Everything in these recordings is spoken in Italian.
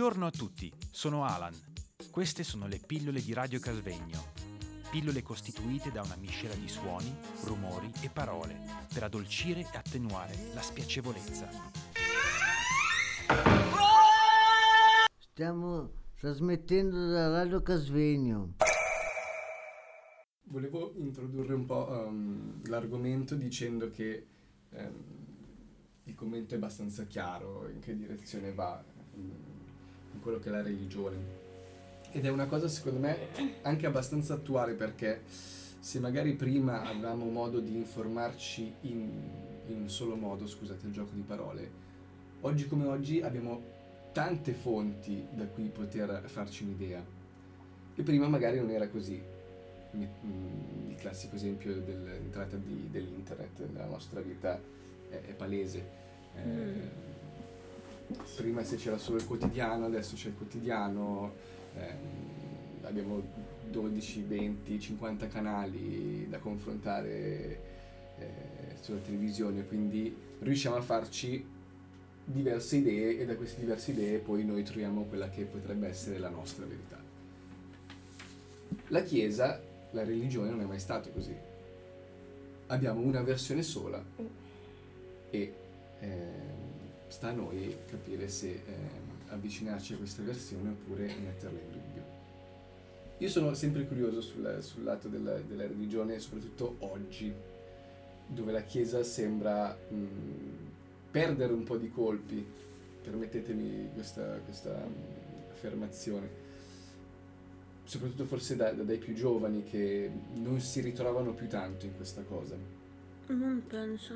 Buongiorno a tutti, sono Alan. Queste sono le pillole di Radio Casvegno. Pillole costituite da una miscela di suoni, rumori e parole per addolcire e attenuare la spiacevolezza. Stiamo trasmettendo da Radio Casvegno. Volevo introdurre un po' um, l'argomento dicendo che um, il commento è abbastanza chiaro in che direzione va um, in quello che è la religione. Ed è una cosa secondo me anche abbastanza attuale perché se magari prima avevamo modo di informarci in, in un solo modo, scusate il gioco di parole, oggi come oggi abbiamo tante fonti da cui poter farci un'idea. E prima magari non era così il classico esempio dell'entrata di, dell'internet nella nostra vita è, è palese. Eh, mm. Prima se c'era solo il quotidiano, adesso c'è il quotidiano, eh, abbiamo 12, 20, 50 canali da confrontare eh, sulla televisione, quindi riusciamo a farci diverse idee e da queste diverse idee poi noi troviamo quella che potrebbe essere la nostra verità. La Chiesa la religione non è mai stato così. Abbiamo una versione sola e eh, sta a noi capire se eh, avvicinarci a questa versione oppure metterla in dubbio. Io sono sempre curioso sul, sul lato della, della, religione, soprattutto oggi, dove la Chiesa sembra mh, perdere un po' di colpi, permettetemi questa, questa mh, affermazione soprattutto forse da, da, dai più giovani che non si ritrovano più tanto in questa cosa? Non penso,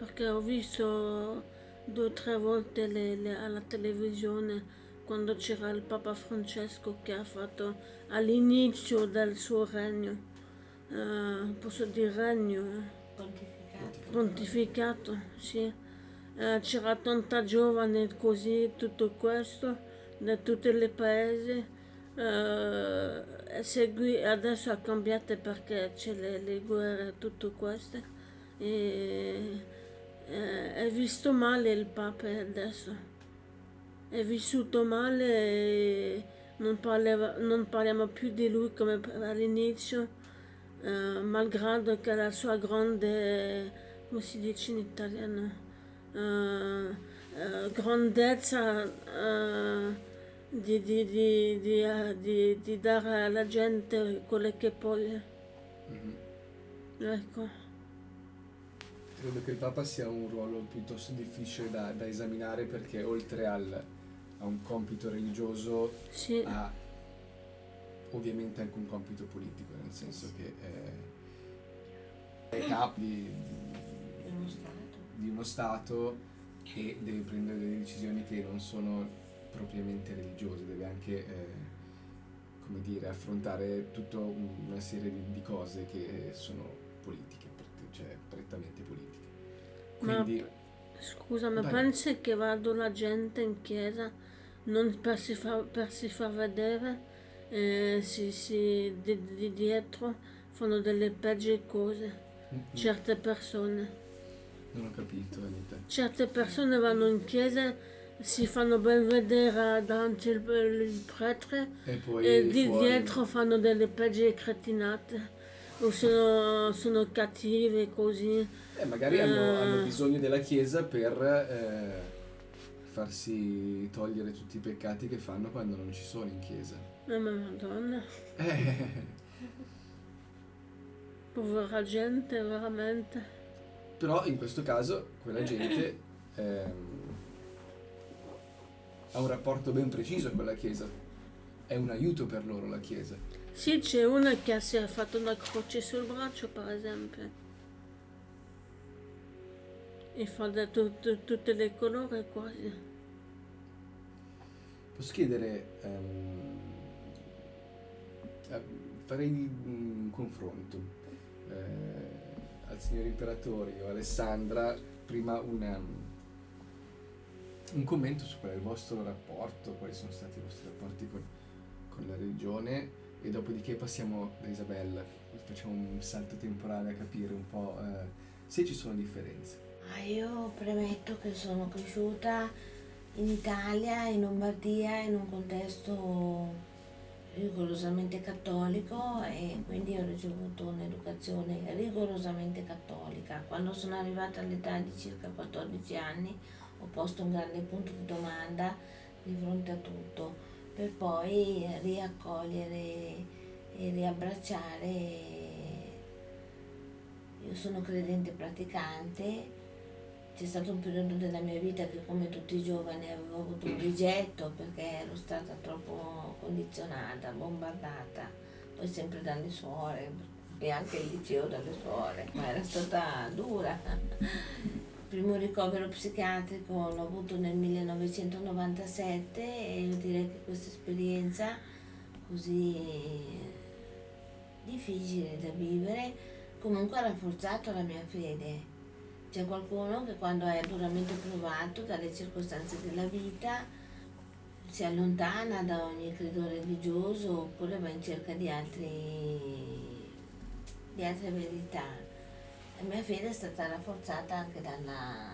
perché ho visto due o tre volte le, le, alla televisione quando c'era il Papa Francesco che ha fatto all'inizio del suo regno, eh, posso dire regno, pontificato, pontificato sì. Eh, c'era tanta giovane così, tutto questo, da tutti i paesi Uh, segui, adesso ha cambiato perché c'è le, le guerre, tutto questo. E, eh, è visto male il Papa adesso. È vissuto male e non, parleva, non parliamo più di lui come all'inizio, uh, malgrado che la sua grande, come si dice in italiano, uh, grandezza di, di, di, di, di, di dare alla gente quello che poi... Mm-hmm. Ecco. Credo che il Papa sia un ruolo piuttosto difficile da, da esaminare perché oltre al, a un compito religioso sì. ha ovviamente anche un compito politico, nel senso che è, è capo di, uno di uno Stato e deve prendere delle decisioni che non sono propriamente religiose, deve anche eh, come dire, affrontare tutta una serie di, di, cose che sono politiche, cioè prettamente politiche. Quindi, ma, scusa, ma pensi che vado la gente in chiesa non per si far, per si far vedere, eh, si, si, di, di, dietro fanno delle peggio cose, mm-hmm. certe persone. Non ho capito, Anita. Certe persone vanno in chiesa si fanno ben vedere davanti il, il prete e, e di fuori. dietro fanno delle peggio cretinate o sono, sono cattive così. Eh, magari eh, hanno, hanno, bisogno della Chiesa per eh, farsi togliere tutti i peccati che fanno quando non ci sono in Chiesa. Eh, ma madonna. Povera gente, veramente. Però in questo caso quella gente... Ehm, ha un rapporto ben preciso con la Chiesa. È un aiuto per loro la Chiesa. Sì, c'è una che si è fatto una croce sul braccio, per esempio. E fa da tut- tutte le colore quasi. Posso chiedere, um, farei un confronto eh, al signor imperatore o Alessandra, prima una, un commento su qual è il vostro rapporto, quali sono stati i vostri rapporti con, con la religione e dopodiché passiamo da Isabella, facciamo un salto temporale a capire un po' eh, se ci sono differenze. Ah, io premetto che sono cresciuta in Italia, in Lombardia, in un contesto rigorosamente cattolico e quindi ho ricevuto un'educazione rigorosamente cattolica. Quando sono arrivata all'età di circa 14 anni ho posto un grande punto di domanda di fronte a tutto per poi riaccogliere e riabbracciare. Io sono credente praticante c'è stato un periodo della mia vita che come tutti i giovani avevo avuto un rigetto perché ero stata troppo condizionata, bombardata, poi sempre dalle suore e anche il liceo dalle suore, ma era stata dura. Primo ricovero psichiatrico l'ho avuto nel 1997 e io direi che questa esperienza così difficile da vivere comunque ha rafforzato la mia fede c'è qualcuno che quando è duramente provato dalle circostanze della vita si allontana da ogni credo religioso oppure va in cerca di, altri, di altre verità. La mia fede è stata rafforzata anche dalla,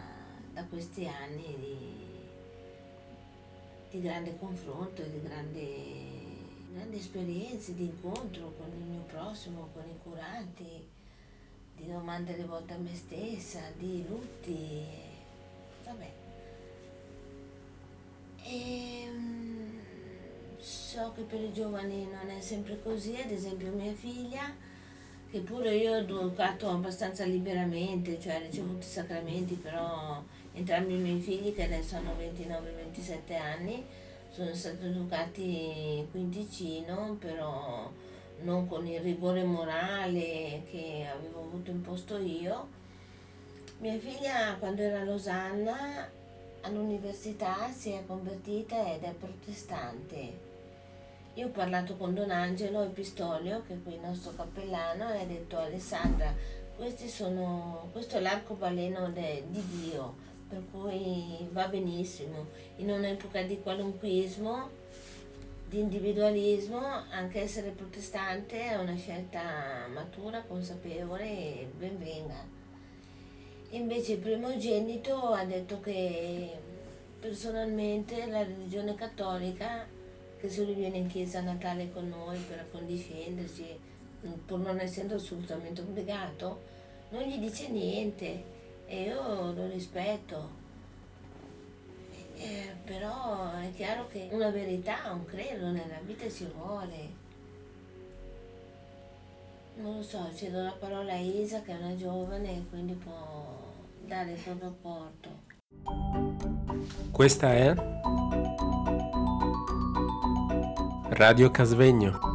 da questi anni di, di grande confronto di grande, grandi esperienze di incontro con il mio prossimo, con i curanti di domande rivolte a me stessa, di lutti, vabbè. E, ehm, so che per i giovani non è sempre così, ad esempio mia figlia, che pure io ho educato abbastanza liberamente, cioè ho ricevuto i sacramenti, però entrambi i miei figli, che adesso hanno 29-27 anni, sono stati educati quindicino, però non con il rigore morale che avevo avuto imposto io. Mia figlia quando era a Losanna all'università si è convertita ed è protestante. Io ho parlato con Don Angelo Epistolio, che è qui il nostro cappellano, e ha detto Alessandra, sono, questo è l'arcobaleno de, di Dio, per cui va benissimo. In un'epoca di qualunquismo di individualismo, anche essere protestante è una scelta matura, consapevole e ben venga. Invece il primogenito ha detto che personalmente la religione cattolica, che se lui viene in chiesa a Natale con noi per accondiscenderci, pur non essendo assolutamente obbligato, non gli dice niente e io lo rispetto eh, però è chiaro che una verità, un credo nella vita ci vuole. Non lo so, cedo la parola a Isa che è una giovane e quindi può dare il proprio apporto. Questa è Radio Casvegno.